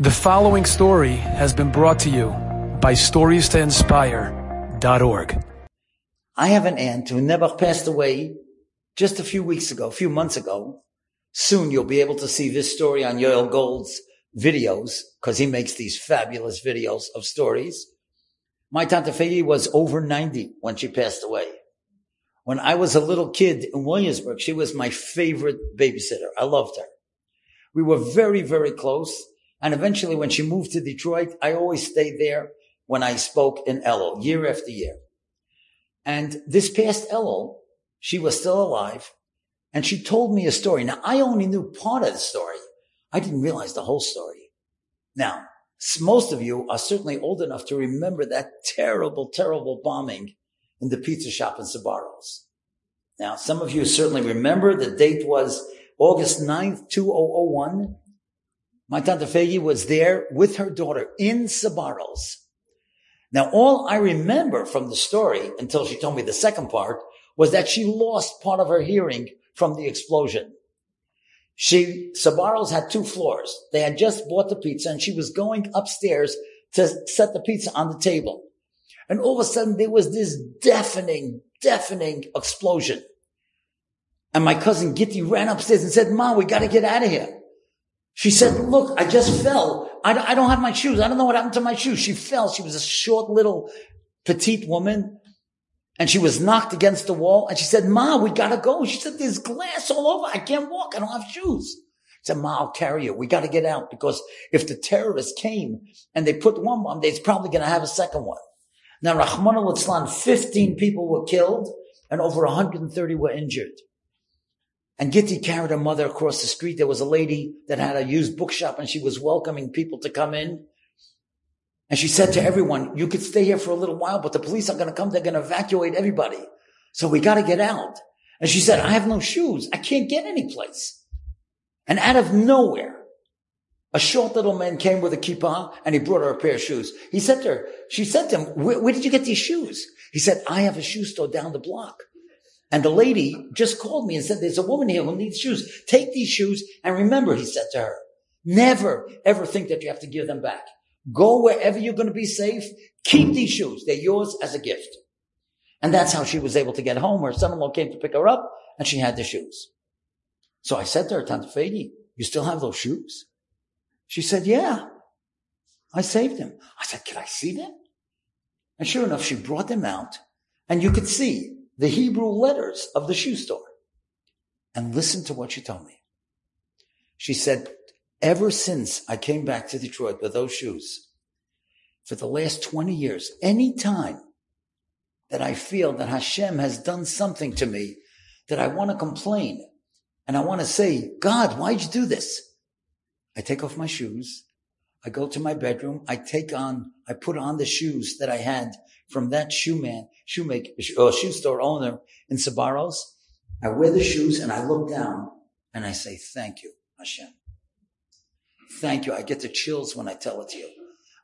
The following story has been brought to you by StoriesToInspire.org. I have an aunt who never passed away just a few weeks ago, a few months ago. Soon you'll be able to see this story on Yoel Gold's videos because he makes these fabulous videos of stories. My Tante Fegi was over 90 when she passed away. When I was a little kid in Williamsburg, she was my favorite babysitter. I loved her. We were very, very close. And eventually when she moved to Detroit, I always stayed there when I spoke in Elul year after year. And this past Elul, she was still alive and she told me a story. Now I only knew part of the story. I didn't realize the whole story. Now, most of you are certainly old enough to remember that terrible, terrible bombing in the pizza shop in Sbarro's. Now, some of you certainly remember the date was August 9th, 2001. My Tante Fegi was there with her daughter in Sbarro's. Now, all I remember from the story until she told me the second part was that she lost part of her hearing from the explosion. She, Sbarro's had two floors. They had just bought the pizza and she was going upstairs to set the pizza on the table. And all of a sudden there was this deafening, deafening explosion. And my cousin Gitti ran upstairs and said, Mom, we got to get out of here. She said, look, I just fell. I, I don't have my shoes. I don't know what happened to my shoes. She fell. She was a short little petite woman and she was knocked against the wall. And she said, Ma, we gotta go. She said, there's glass all over. I can't walk. I don't have shoes. I said, Ma, I'll carry you. We gotta get out because if the terrorists came and they put one bomb, they're probably gonna have a second one. Now, Rahman al 15 people were killed and over 130 were injured. And Gitti carried her mother across the street. There was a lady that had a used bookshop and she was welcoming people to come in. And she said to everyone, you could stay here for a little while, but the police are going to come. They're going to evacuate everybody. So we got to get out. And she said, I have no shoes. I can't get any place. And out of nowhere, a short little man came with a kippah and he brought her a pair of shoes. He said to her, she said to him, where, where did you get these shoes? He said, I have a shoe store down the block. And the lady just called me and said, there's a woman here who needs shoes. Take these shoes. And remember, he said to her, never ever think that you have to give them back. Go wherever you're going to be safe. Keep these shoes. They're yours as a gift. And that's how she was able to get home. Her son-in-law came to pick her up and she had the shoes. So I said to her, Tante Fedi, you still have those shoes? She said, yeah, I saved them. I said, can I see them? And sure enough, she brought them out and you could see the Hebrew letters of the shoe store. And listen to what she told me. She said, ever since I came back to Detroit with those shoes, for the last 20 years, any time that I feel that Hashem has done something to me that I want to complain and I want to say, God, why'd you do this? I take off my shoes. I go to my bedroom. I take on, I put on the shoes that I had from that shoe man, shoemaker, or uh, shoe store owner in Sbarro's. I wear the shoes and I look down and I say, thank you, Hashem. Thank you. I get the chills when I tell it to you.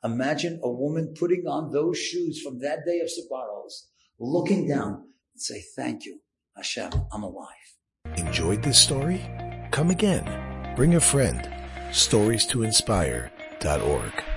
Imagine a woman putting on those shoes from that day of Sbarro's, looking down and say, thank you, Hashem, I'm alive. Enjoyed this story? Come again. Bring a friend. Stories to inspire.org.